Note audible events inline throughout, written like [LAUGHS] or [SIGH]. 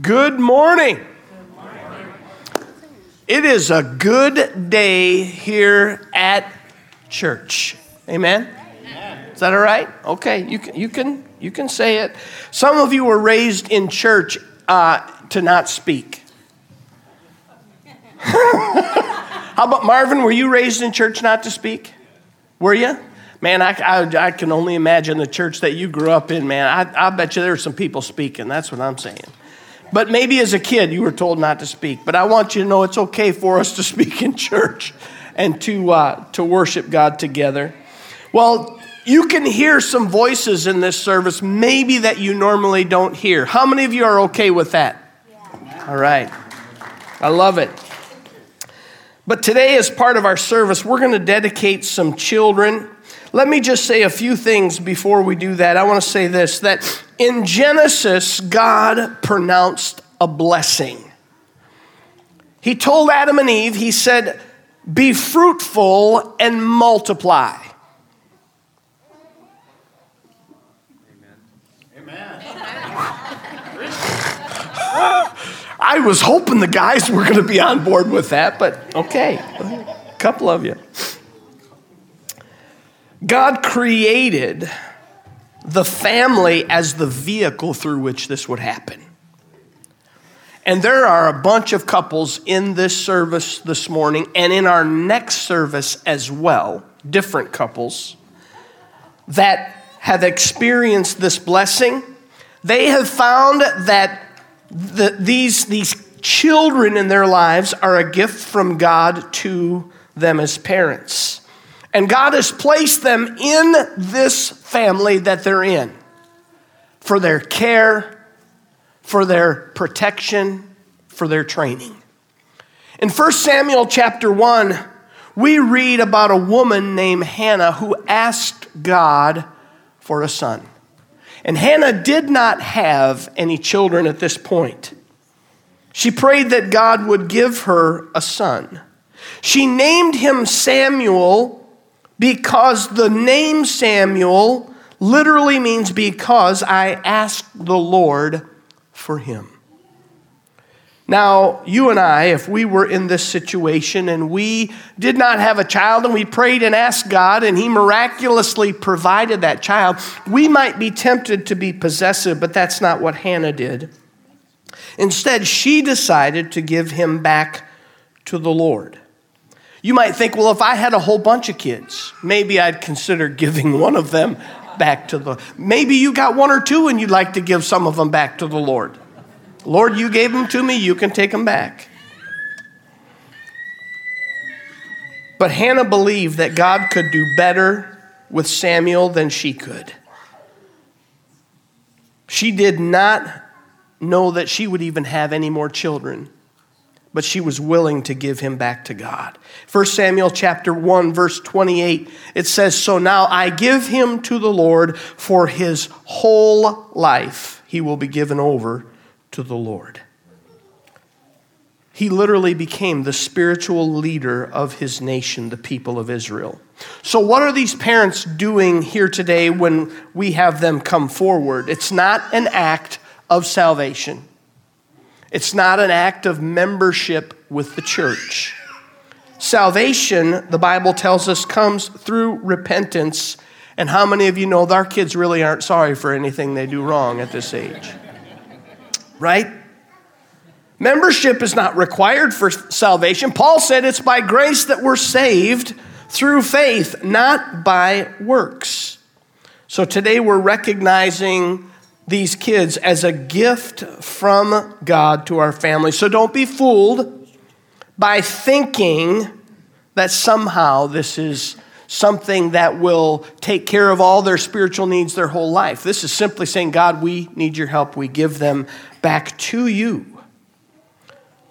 Good morning. It is a good day here at church. Amen. Is that all right? Okay, you can, you can, you can say it. Some of you were raised in church uh, to not speak. [LAUGHS] How about Marvin? Were you raised in church not to speak? Were you? Man, I, I, I, can only imagine the church that you grew up in, man. I, I bet you there were some people speaking. That's what I'm saying. But maybe as a kid you were told not to speak. But I want you to know it's okay for us to [LAUGHS] speak in church and to, uh, to worship God together. Well, you can hear some voices in this service, maybe that you normally don't hear. How many of you are okay with that? Yeah. All right. I love it. But today, as part of our service, we're going to dedicate some children. Let me just say a few things before we do that. I want to say this that in Genesis, God pronounced a blessing. He told Adam and Eve, He said, Be fruitful and multiply. Amen. [LAUGHS] I was hoping the guys were going to be on board with that, but okay, a couple of you. God created the family as the vehicle through which this would happen. And there are a bunch of couples in this service this morning and in our next service as well, different couples, that have experienced this blessing. They have found that the, these, these children in their lives are a gift from God to them as parents. And God has placed them in this family that they're in for their care, for their protection, for their training. In 1 Samuel chapter 1, we read about a woman named Hannah who asked God for a son. And Hannah did not have any children at this point. She prayed that God would give her a son. She named him Samuel because the name Samuel literally means because I asked the Lord for him. Now, you and I, if we were in this situation and we did not have a child and we prayed and asked God and He miraculously provided that child, we might be tempted to be possessive, but that's not what Hannah did. Instead, she decided to give him back to the Lord. You might think, well, if I had a whole bunch of kids, maybe I'd consider giving one of them back to the. Maybe you got one or two and you'd like to give some of them back to the Lord. Lord, you gave them to me, you can take them back. But Hannah believed that God could do better with Samuel than she could. She did not know that she would even have any more children but she was willing to give him back to God. 1 Samuel chapter 1 verse 28 it says so now I give him to the Lord for his whole life he will be given over to the Lord. He literally became the spiritual leader of his nation, the people of Israel. So, what are these parents doing here today when we have them come forward? It's not an act of salvation. It's not an act of membership with the church. Salvation, the Bible tells us, comes through repentance. And how many of you know that our kids really aren't sorry for anything they do wrong at this age? Right? Membership is not required for salvation. Paul said it's by grace that we're saved through faith, not by works. So today we're recognizing these kids as a gift from God to our family. So don't be fooled by thinking that somehow this is something that will take care of all their spiritual needs their whole life. This is simply saying, God, we need your help. We give them back to you.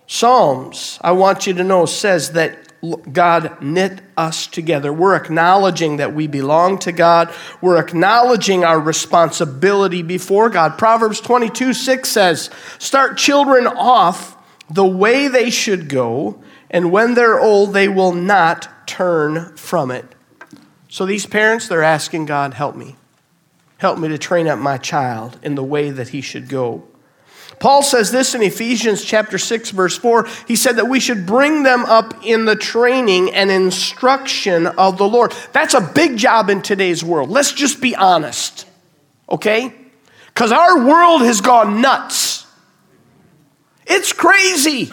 Psalms, I want you to know, says that God knit us together. We're acknowledging that we belong to God. We're acknowledging our responsibility before God. Proverbs 22 6 says, Start children off the way they should go, and when they're old, they will not turn from it. So these parents, they're asking God, Help me. Help me to train up my child in the way that he should go. Paul says this in Ephesians chapter 6 verse 4. He said that we should bring them up in the training and instruction of the Lord. That's a big job in today's world. Let's just be honest. Okay? Cuz our world has gone nuts. It's crazy.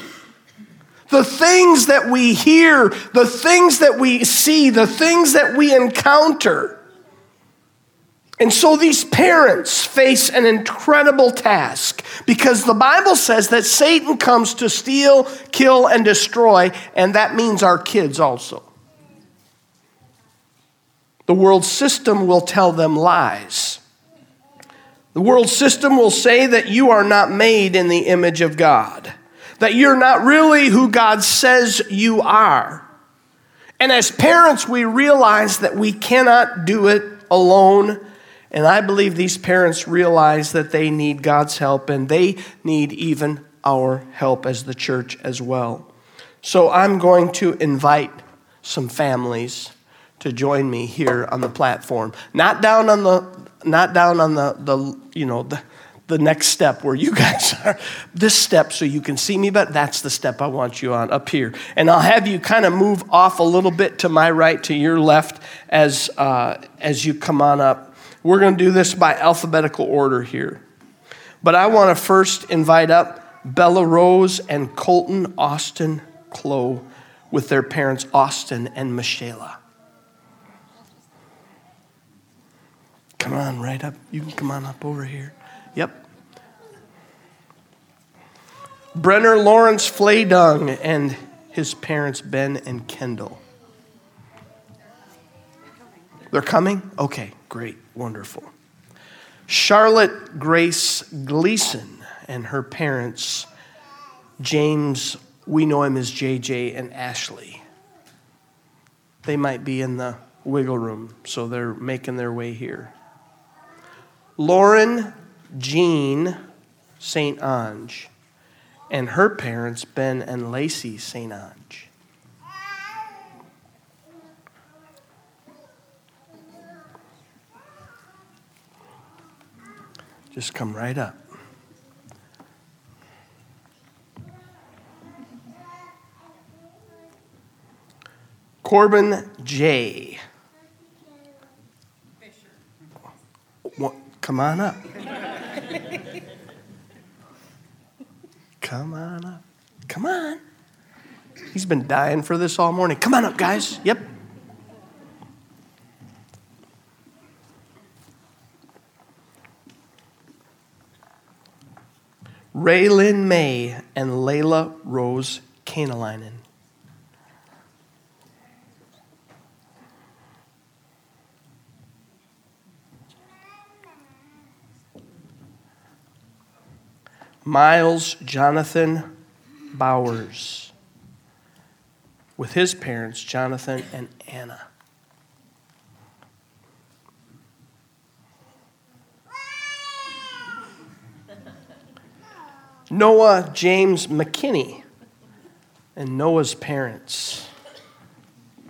The things that we hear, the things that we see, the things that we encounter. And so these parents face an incredible task because the Bible says that Satan comes to steal, kill, and destroy, and that means our kids also. The world system will tell them lies. The world system will say that you are not made in the image of God, that you're not really who God says you are. And as parents, we realize that we cannot do it alone and I believe these parents realize that they need God's help and they need even our help as the church as well. So I'm going to invite some families to join me here on the platform. Not down on the not down on the, the you know the, the next step where you [LAUGHS] guys are. This step so you can see me, but that's the step I want you on up here. And I'll have you kind of move off a little bit to my right, to your left as uh, as you come on up. We're going to do this by alphabetical order here. But I want to first invite up Bella Rose and Colton Austin Clow with their parents Austin and Michela. Come on, right up. You can come on up over here. Yep. Brenner Lawrence Flaydung and his parents Ben and Kendall. They're coming? Okay, great. Wonderful. Charlotte Grace Gleason and her parents, James, we know him as JJ, and Ashley. They might be in the wiggle room, so they're making their way here. Lauren Jean St. Ange and her parents, Ben and Lacey St. Ange. Just come right up. Corbin J. What, come on up. come on up. Come on. He's been dying for this all morning. Come on up, guys. Yep. Raylyn May and Layla Rose Kanalainen. Miles Jonathan Bowers with his parents, Jonathan and Anna. Noah James McKinney and Noah's parents,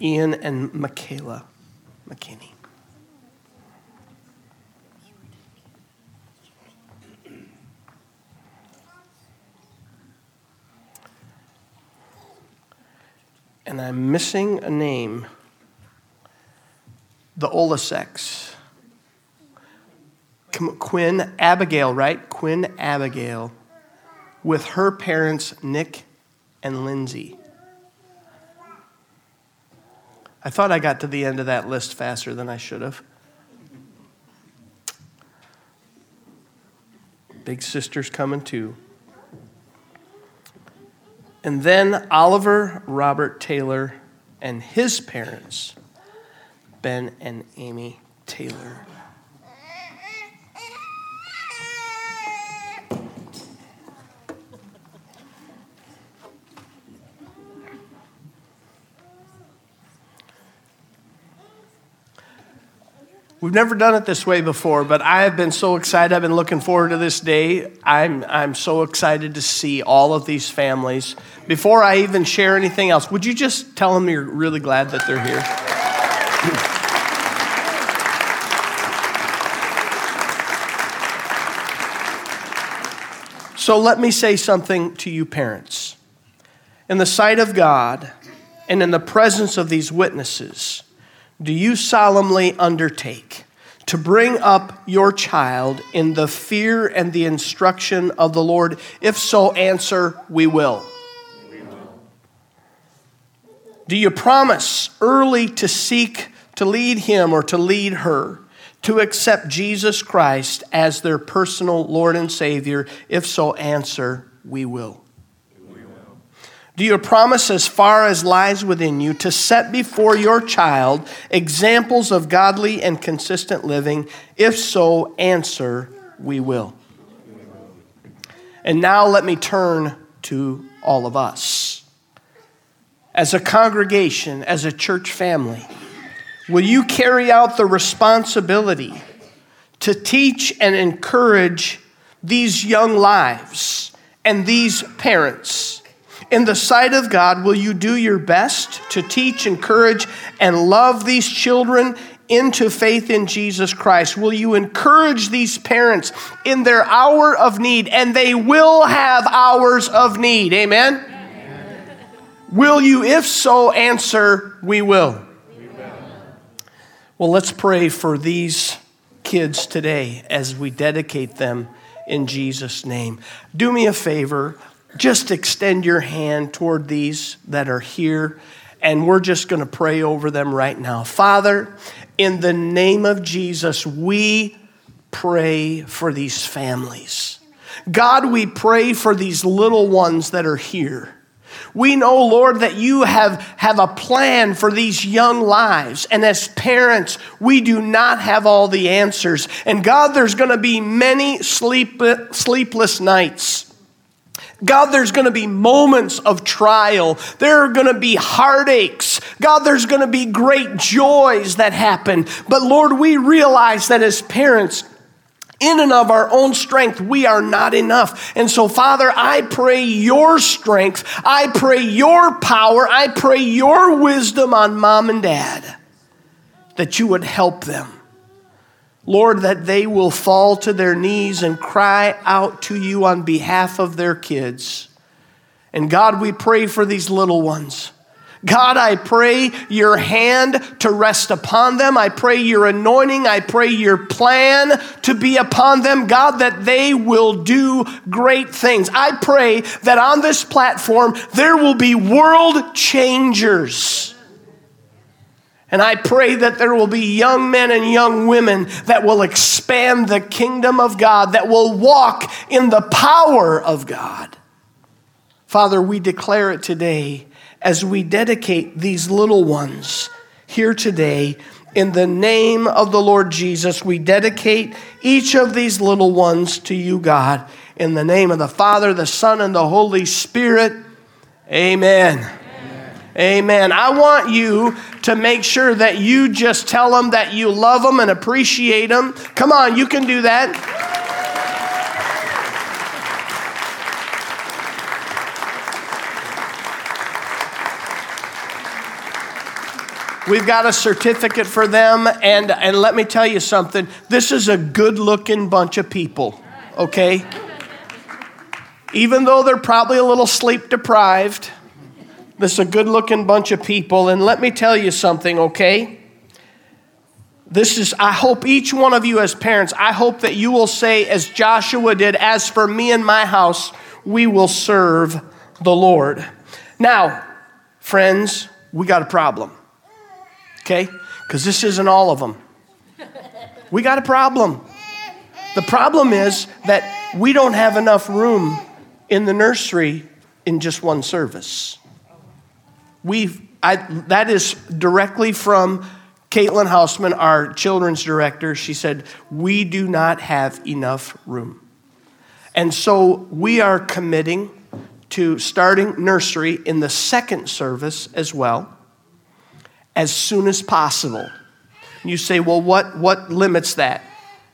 Ian and Michaela McKinney. And I'm missing a name. The Olaseks. Quinn Abigail, right? Quinn Abigail with her parents, Nick and Lindsay. I thought I got to the end of that list faster than I should have. Big sister's coming too. And then Oliver Robert Taylor and his parents, Ben and Amy Taylor. We've never done it this way before, but I have been so excited. I've been looking forward to this day. I'm, I'm so excited to see all of these families. Before I even share anything else, would you just tell them you're really glad that they're here? [CLEARS THROAT] So let me say something to you, parents. In the sight of God and in the presence of these witnesses, do you solemnly undertake to bring up your child in the fear and the instruction of the Lord? If so, answer, we will. Do you promise early to seek to lead him or to lead her to accept Jesus Christ as their personal Lord and Savior? If so, answer, we will. Do you promise, as far as lies within you, to set before your child examples of godly and consistent living? If so, answer, we will. And now let me turn to all of us. As a congregation, as a church family, will you carry out the responsibility to teach and encourage these young lives and these parents? In the sight of God, will you do your best to teach, encourage, and love these children into faith in Jesus Christ? Will you encourage these parents in their hour of need? And they will have hours of need. Amen? Amen. Will you, if so, answer, we will. we will. Well, let's pray for these kids today as we dedicate them in Jesus' name. Do me a favor just extend your hand toward these that are here, and we're just going to pray over them right now. Father, in the name of Jesus, we pray for these families. God, we pray for these little ones that are here. We know, Lord, that you have, have a plan for these young lives. And as parents, we do not have all the answers. And God, there's going to be many sleep, sleepless nights. God, there's going to be moments of trial. There are going to be heartaches. God, there's going to be great joys that happen. But Lord, we realize that as parents, in and of our own strength, we are not enough. And so, Father, I pray your strength. I pray your power. I pray your wisdom on mom and dad that you would help them. Lord, that they will fall to their knees and cry out to you on behalf of their kids. And God, we pray for these little ones. God, I pray your hand to rest upon them. I pray your anointing. I pray your plan to be upon them. God, that they will do great things. I pray that on this platform there will be world changers. And I pray that there will be young men and young women that will expand the kingdom of God, that will walk in the power of God. Father, we declare it today as we dedicate these little ones here today. In the name of the Lord Jesus, we dedicate each of these little ones to you, God. In the name of the Father, the Son, and the Holy Spirit, amen. Amen. I want you to make sure that you just tell them that you love them and appreciate them. Come on, you can do that. We've got a certificate for them, and, and let me tell you something this is a good looking bunch of people, okay? Even though they're probably a little sleep deprived, this is a good looking bunch of people. And let me tell you something, okay? This is, I hope each one of you as parents, I hope that you will say, as Joshua did, as for me and my house, we will serve the Lord. Now, friends, we got a problem, okay? Because this isn't all of them. We got a problem. The problem is that we don't have enough room in the nursery in just one service. We've, I, that is directly from Caitlin Hausman, our children's director. She said, We do not have enough room. And so we are committing to starting nursery in the second service as well, as soon as possible. You say, Well, what, what limits that?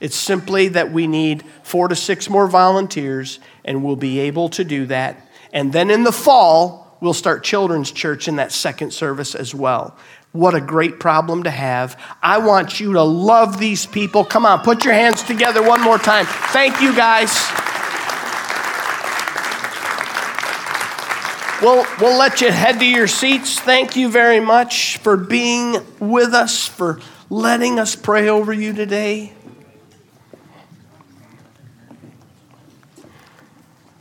It's simply that we need four to six more volunteers, and we'll be able to do that. And then in the fall, we'll start children's church in that second service as well. What a great problem to have. I want you to love these people. Come on, put your hands together one more time. Thank you, guys. We'll, we'll let you head to your seats. Thank you very much for being with us, for letting us pray over you today.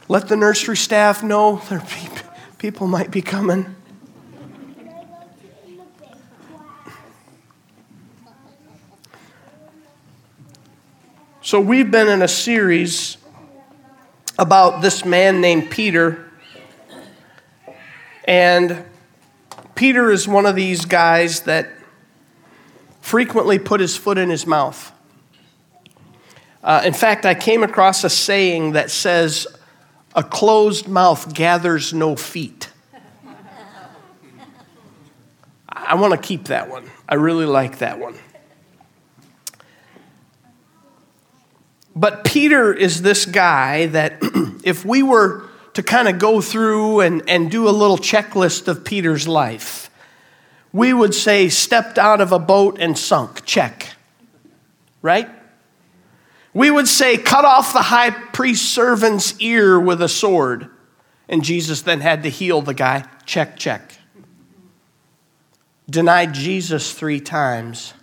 Let the nursery staff know there are people might be coming. So, we've been in a series about this man named Peter. And Peter is one of these guys that frequently put his foot in his mouth. Uh, in fact, I came across a saying that says, A closed mouth gathers no feet. I want to keep that one. I really like that one. But Peter is this guy that [CLEARS THROAT] if we were to kind of go through and, and do a little checklist of Peter's life, we would say stepped out of a boat and sunk, check. Right? We would say cut off the high priest servant's ear with a sword, and Jesus then had to heal the guy, check, check. Denied Jesus three times,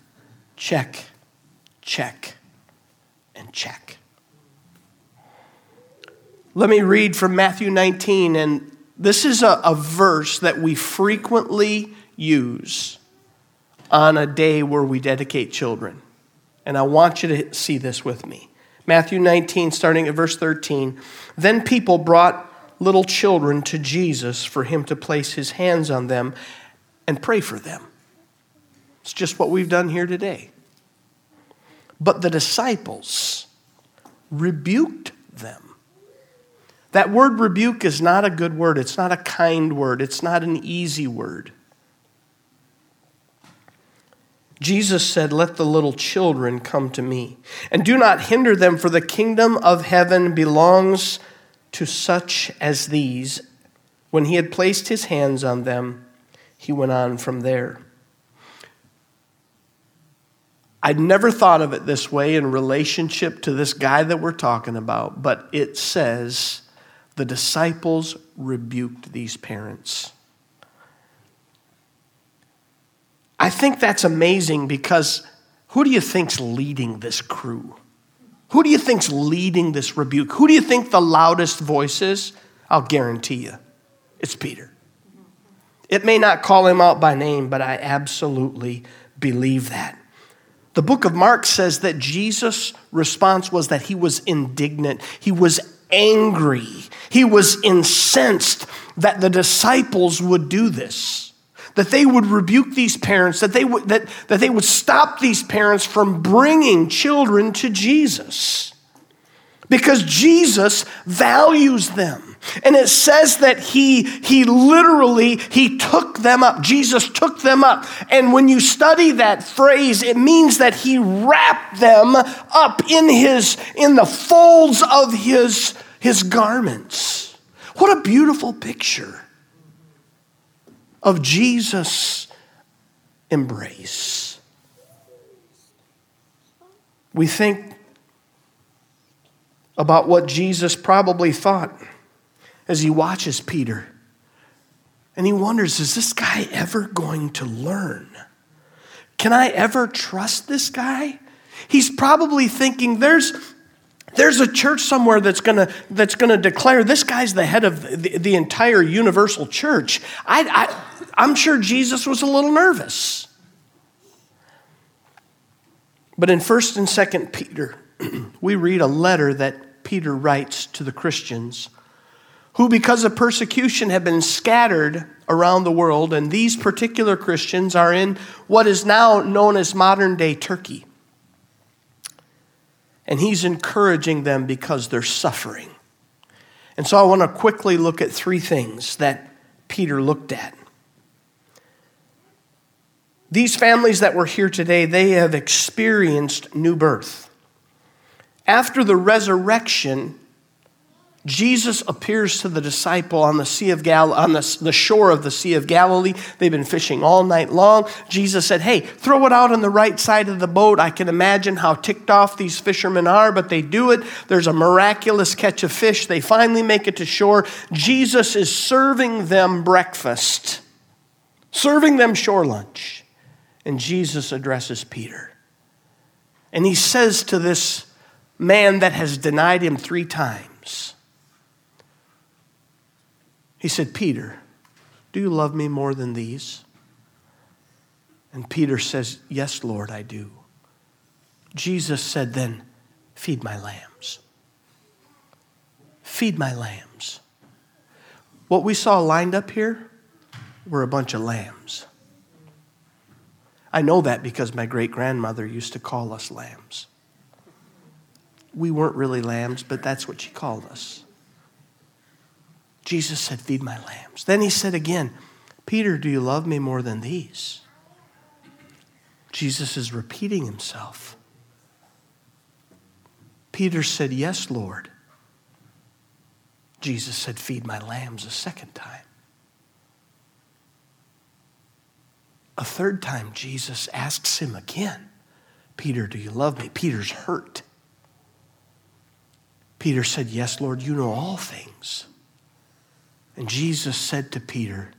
check, check and check. Let me read from Matthew 19, and this is a, a verse that we frequently use on a day where we dedicate children. And I want you to see this with me. Matthew 19, starting at verse 13. Then people brought little children to Jesus for him to place his hands on them and pray for them. It's just what we've done here today. But the disciples rebuked them. That word rebuke is not a good word. It's not a kind word. It's not an easy word. Jesus said, Let the little children come to me, and do not hinder them, for the kingdom of heaven belongs to such as these. When he had placed his hands on them, he went on from there. I'd never thought of it this way in relationship to this guy that we're talking about, but it says the disciples rebuked these parents. I think that's amazing because who do you think's leading this crew? Who do you think's leading this rebuke? Who do you think the loudest voice is? I'll guarantee you, it's Peter. It may not call him out by name, but I absolutely believe that. The book of Mark says that Jesus' response was that he was indignant. He was angry. He was incensed that the disciples would do this, that they would rebuke these parents, that they would, that, that they would stop these parents from bringing children to Jesus. Because Jesus values them. And it says that he, he literally, he took them up. Jesus took them up. And when you study that phrase, it means that he wrapped them up in his, in the folds of his, his garments. What a beautiful picture of Jesus' embrace. We think about what Jesus probably thought as he watches Peter. And he wonders is this guy ever going to learn? Can I ever trust this guy? He's probably thinking there's there's a church somewhere that's gonna that's gonna declare this guy's the head of the, the entire universal church. I, I I'm sure Jesus was a little nervous. But in 1st and 2nd Peter, [CLEARS THROAT] we read a letter that Peter writes to the Christians who, because of persecution, have been scattered around the world. And these particular Christians are in what is now known as modern day Turkey. And he's encouraging them because they're suffering. And so I want to quickly look at three things that Peter looked at. These families that were here today, they have experienced new birth. After the resurrection, Jesus appears to the disciple on the sea of Gal- on the, the shore of the Sea of Galilee. They've been fishing all night long. Jesus said, Hey, throw it out on the right side of the boat. I can imagine how ticked off these fishermen are, but they do it. There's a miraculous catch of fish. They finally make it to shore. Jesus is serving them breakfast, serving them shore lunch. And Jesus addresses Peter. And he says to this man that has denied him three times, he said, Peter, do you love me more than these? And Peter says, Yes, Lord, I do. Jesus said, Then feed my lambs. Feed my lambs. What we saw lined up here were a bunch of lambs. I know that because my great grandmother used to call us lambs. We weren't really lambs, but that's what she called us. Jesus said, Feed my lambs. Then he said again, Peter, do you love me more than these? Jesus is repeating himself. Peter said, Yes, Lord. Jesus said, Feed my lambs a second time. A third time, Jesus asks him again, Peter, do you love me? Peter's hurt. Peter said, Yes, Lord, you know all things. And Jesus said to Peter,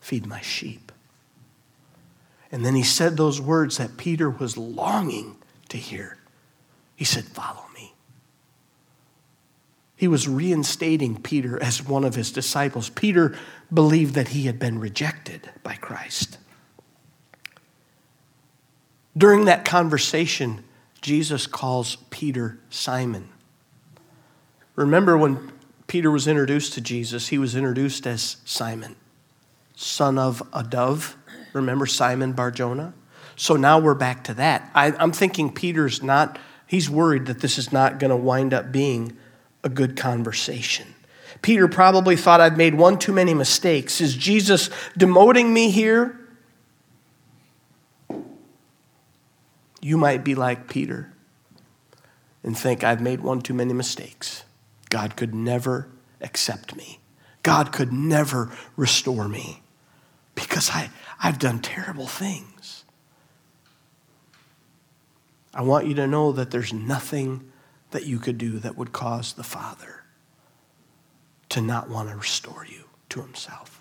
Feed my sheep. And then he said those words that Peter was longing to hear. He said, Follow me. He was reinstating Peter as one of his disciples. Peter believed that he had been rejected by Christ. During that conversation, Jesus calls Peter Simon. Remember when Peter was introduced to Jesus, he was introduced as Simon, son of a dove. Remember Simon Barjona? So now we're back to that. I, am thinking Peter's not, he's worried that this is not going to wind up being a good conversation. Peter probably thought I've made one too many mistakes. Is Jesus demoting me here? You might be like Peter and think I've made one too many mistakes. God could never accept me. God could never restore me because I, I've done terrible things. I want you to know that there's nothing that you could do that would cause the Father to not want to restore you to himself.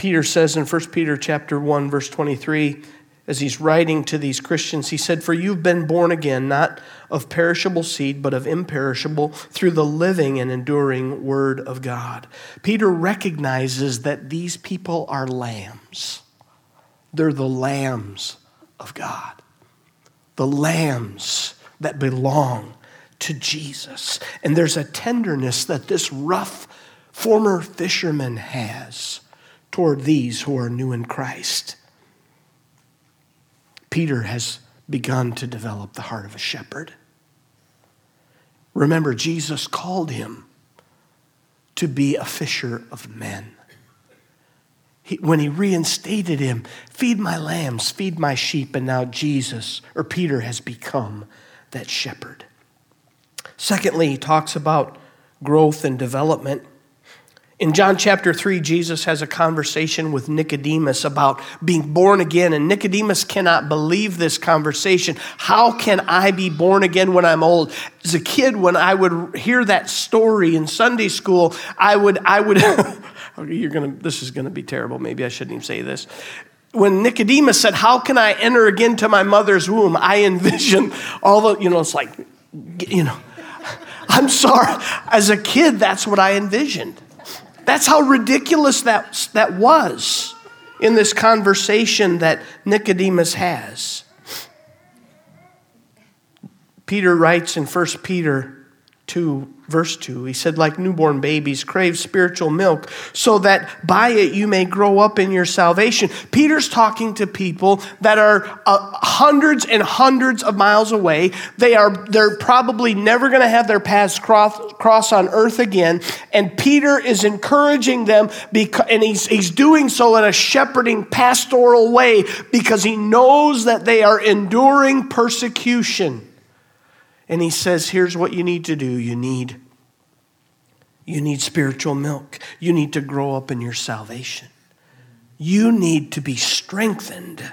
Peter says in 1 Peter chapter 1 verse 23 as he's writing to these Christians, he said, For you've been born again, not of perishable seed, but of imperishable, through the living and enduring Word of God. Peter recognizes that these people are lambs. They're the lambs of God, the lambs that belong to Jesus. And there's a tenderness that this rough former fisherman has toward these who are new in Christ. Peter has begun to develop the heart of a shepherd. Remember, Jesus called him to be a fisher of men. He, when he reinstated him, feed my lambs, feed my sheep, and now Jesus, or Peter, has become that shepherd. Secondly, he talks about growth and development. In John chapter 3, Jesus has a conversation with Nicodemus about being born again, and Nicodemus cannot believe this conversation. How can I be born again when I'm old? As a kid, when I would hear that story in Sunday school, I would, I would, [LAUGHS] you're gonna, this is gonna be terrible. Maybe I shouldn't even say this. When Nicodemus said, How can I enter again to my mother's womb? I envision all the, you know, it's like, you know, [LAUGHS] I'm sorry. As a kid, that's what I envisioned. That's how ridiculous that, that was in this conversation that Nicodemus has. Peter writes in 1 Peter 2, verse 2, he said, like newborn babies, crave spiritual milk so that by it you may grow up in your salvation. Peter's talking to people that are uh, hundreds and hundreds of miles away. They are, they're probably never going to have their paths cross, cross on earth again. And Peter is encouraging them, because, and he's, he's doing so in a shepherding pastoral way because he knows that they are enduring persecution. And he says, here's what you need to do. You need you need spiritual milk. You need to grow up in your salvation. You need to be strengthened.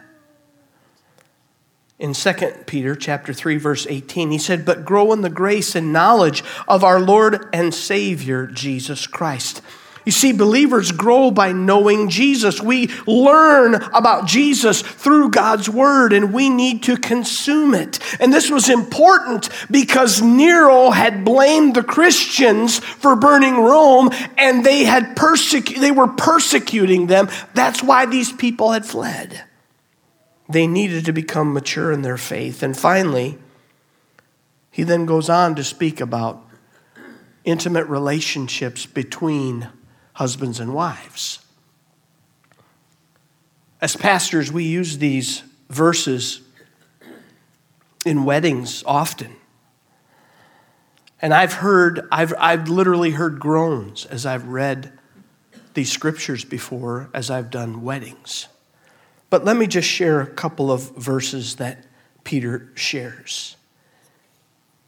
In 2 Peter chapter 3 verse 18 he said but grow in the grace and knowledge of our Lord and Savior Jesus Christ. You see, believers grow by knowing Jesus. We learn about Jesus through God's word and we need to consume it. And this was important because Nero had blamed the Christians for burning Rome and they had persecu- they were persecuting them. That's why these people had fled. They needed to become mature in their faith. And finally, he then goes on to speak about intimate relationships between husbands and wives. As pastors, we use these verses in weddings often. And I've heard, I've, I've literally heard groans as I've read these scriptures before as I've done weddings. But let me just share a couple of verses that Peter shares.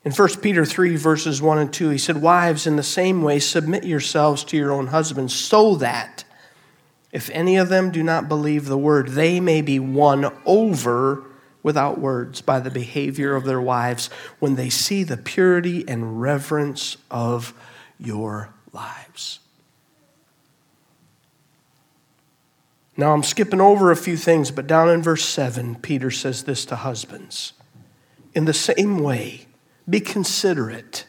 In 1 Peter 3, verses 1 and 2, he said, Wives, in the same way, submit yourselves to your own husbands, so that if any of them do not believe the word, they may be won over without words by the behavior of their wives when they see the purity and reverence of your lives. Now I'm skipping over a few things, but down in verse 7, Peter says this to husbands In the same way, be considerate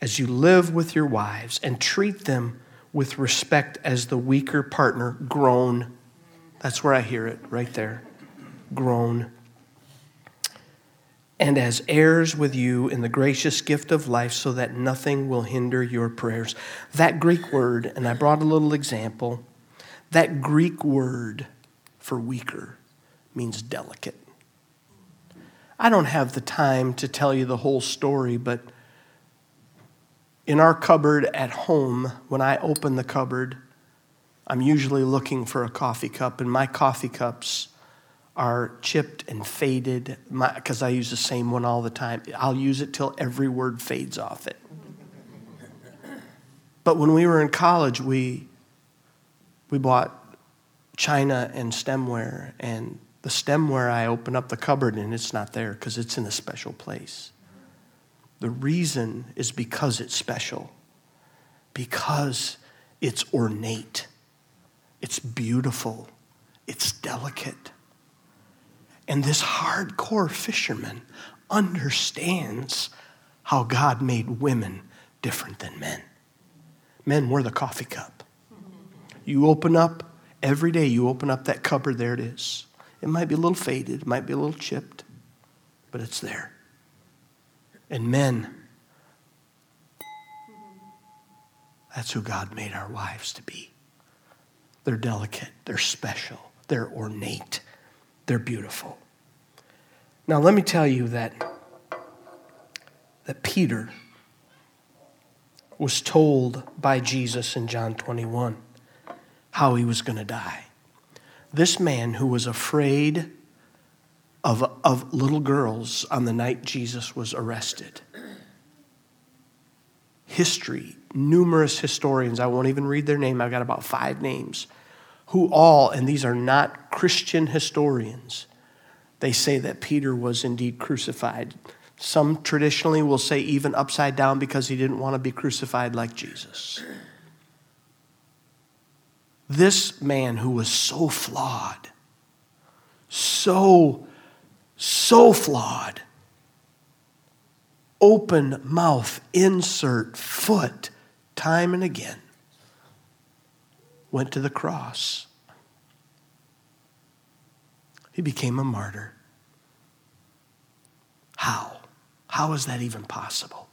as you live with your wives and treat them with respect as the weaker partner, grown. That's where I hear it, right there. Grown. And as heirs with you in the gracious gift of life, so that nothing will hinder your prayers. That Greek word, and I brought a little example, that Greek word for weaker means delicate. I don't have the time to tell you the whole story, but in our cupboard at home, when I open the cupboard, I'm usually looking for a coffee cup, and my coffee cups are chipped and faded because I use the same one all the time. I'll use it till every word fades off it. But when we were in college, we, we bought china and stemware, and the stemware, I open up the cupboard and it's not there because it's in a special place. The reason is because it's special, because it's ornate, it's beautiful, it's delicate. And this hardcore fisherman understands how God made women different than men. Men were the coffee cup. You open up, every day you open up that cupboard, there it is. It might be a little faded, it might be a little chipped, but it's there. And men, that's who God made our wives to be. They're delicate, they're special, they're ornate, they're beautiful. Now, let me tell you that, that Peter was told by Jesus in John 21 how he was going to die this man who was afraid of, of little girls on the night Jesus was arrested. History, numerous historians, I won't even read their name, I've got about five names, who all, and these are not Christian historians, they say that Peter was indeed crucified. Some traditionally will say even upside down because he didn't want to be crucified like Jesus. This man who was so flawed, so, so flawed, open mouth, insert foot, time and again, went to the cross. He became a martyr. How? How is that even possible?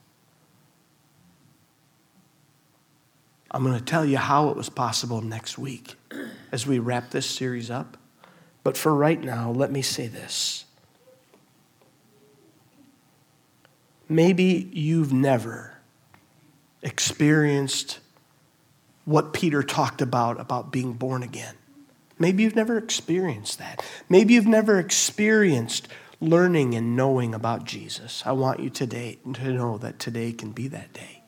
I'm going to tell you how it was possible next week as we wrap this series up. But for right now, let me say this. Maybe you've never experienced what Peter talked about, about being born again. Maybe you've never experienced that. Maybe you've never experienced learning and knowing about Jesus. I want you today to know that today can be that day.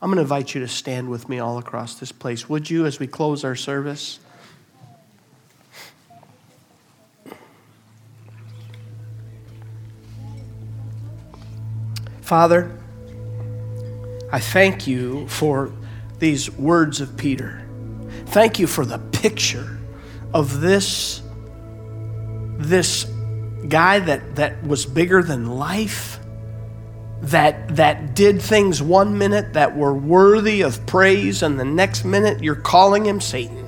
I'm going to invite you to stand with me all across this place. Would you, as we close our service? Father, I thank you for these words of Peter. Thank you for the picture of this, this guy that, that was bigger than life, that, that did things one minute that were worthy of praise, and the next minute you're calling him Satan.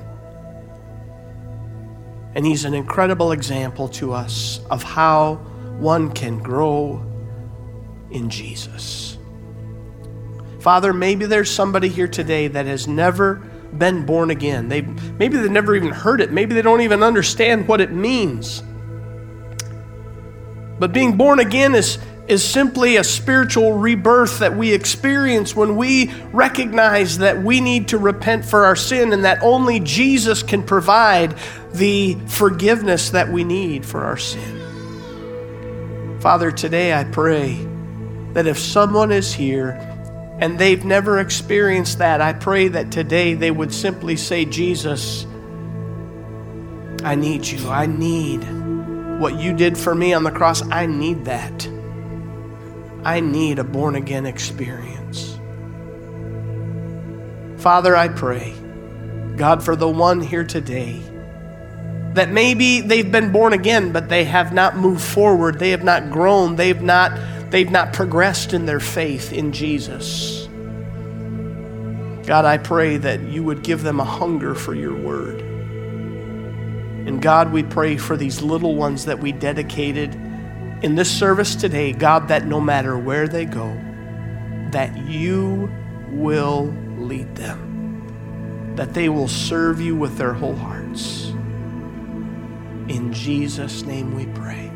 And he's an incredible example to us of how one can grow in Jesus. Father, maybe there's somebody here today that has never been born again. They maybe they've never even heard it. Maybe they don't even understand what it means. But being born again is, is simply a spiritual rebirth that we experience when we recognize that we need to repent for our sin and that only Jesus can provide the forgiveness that we need for our sin. Father, today I pray that if someone is here and they've never experienced that, I pray that today they would simply say, Jesus, I need you. I need what you did for me on the cross. I need that. I need a born again experience. Father, I pray, God, for the one here today that maybe they've been born again, but they have not moved forward, they have not grown, they've not they've not progressed in their faith in Jesus. God, I pray that you would give them a hunger for your word. And God, we pray for these little ones that we dedicated in this service today, God, that no matter where they go, that you will lead them, that they will serve you with their whole hearts. In Jesus' name we pray.